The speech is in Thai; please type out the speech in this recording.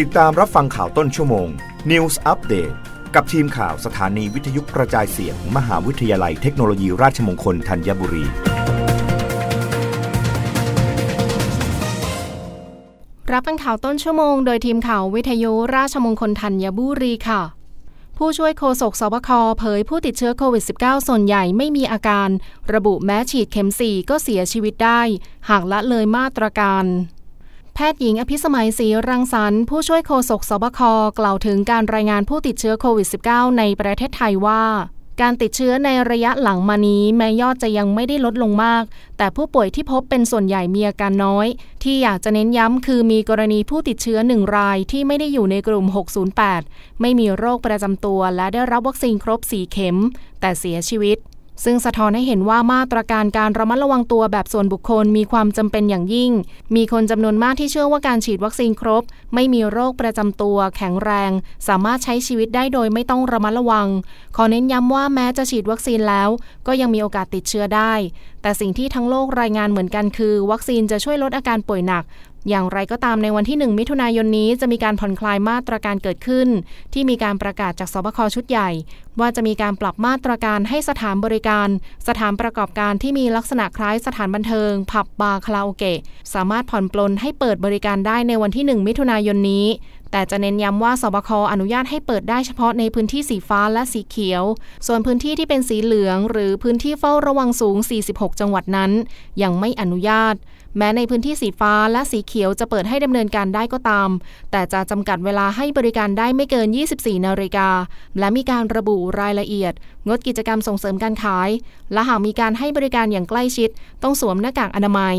ติดตามรับฟังข่าวต้นชั่วโมง News Update กับทีมข่าวสถานีวิทยุกระจายเสียงมมหาวิทยาลัยเทคโนโลยีราชมงคลธัญบุรี รับฟังข่าวต้นชั่วโมง โดยทีมข่าววิทยุราชมงคลธัญบุรีค่ะ ผู้ช่วยโฆษกสบคเผยผู้ติดเชื้อโควิด -19 ส่วนใหญ่ไม่มีอาการ ระบุแม้ฉีดเข็ม 4 ก็เสียชีวิตได้ หากละเลยมาตรการ แพทย์หญิงอภิสมัยศรีรังสรรค์ผู้ช่วยโฆษกสบคกล่าวถึงการรายงานผู้ติดเชื้อโควิด -19 ในประเทศไทยว่าการติดเชื้อในระยะหลังมานี้แม้ยอดจะยังไม่ได้ลดลงมาก แต่ผู้ป่วยที่พบเป็นส่วนใหญ่มีอาการน้อย ที่อยากจะเน้นย้ำคือมีกรณีผู้ติดเชื้อหนึ่งรายที่ไม่ได้อยู่ในกลุ่ม 608 ไม่มีโรคประจำตัวและได้รับวัคซีนครบ 4 เข็ม แต่เสียชีวิต ซึ่งสะท้อนให้เห็นว่ามาตรการการระมัดระวังตัวแบบส่วนบุคคลมีความจำเป็นอย่างยิ่ง มีคนจำนวนมากที่เชื่อว่าการฉีดวัคซีนครบ ไม่มีโรคประจำตัวแข็งแรง สามารถใช้ชีวิตได้โดยไม่ต้องระมัดระวัง ขอเน้นย้ำว่าแม้จะฉีดวัคซีนแล้ว ก็ยังมีโอกาสติดเชื้อได้ แต่สิ่งที่ทั้งโลกรายงานเหมือนกันคือ วัคซีนจะช่วยลดอาการป่วยหนัก อย่างไรก็ตามในวันที่ 1 มิถุนายนนี้จะมีการผ่อนคลายมาตรการเกิดขึ้น ที่มีการประกาศจากสบคชุดใหญ่ ว่าจะมีการปรับมาตรการให้สถานบริการ สถานประกอบการที่มีลักษณะคล้ายสถานบันเทิง ผับบาร์คาราโอเกะสามารถผ่อนปลนให้เปิดบริการได้ในวันที่ 1 มิถุนายนนี้ แต่จะเน้นย้ำว่าสบคอนุญาตให้เปิดได้เฉพาะในพื้นที่สีฟ้าและสีเขียว ส่วนพื้นที่ที่เป็นสีเหลือง หรือพื้นที่เฝ้าระวังสูง 46 จังหวัดนั้น ยังไม่อนุญาต แม้ในพื้นที่สีฟ้าและสีเขียวจะเปิดให้ดำเนินการได้ก็ตาม แต่จะจำกัดเวลาให้บริการได้ไม่เกิน 24 นาฬิกา และมีการระบุรายละเอียด งดกิจกรรมส่งเสริมการขาย และหากมีการให้บริการอย่างใกล้ชิด ต้องสวมหน้ากากอนามัย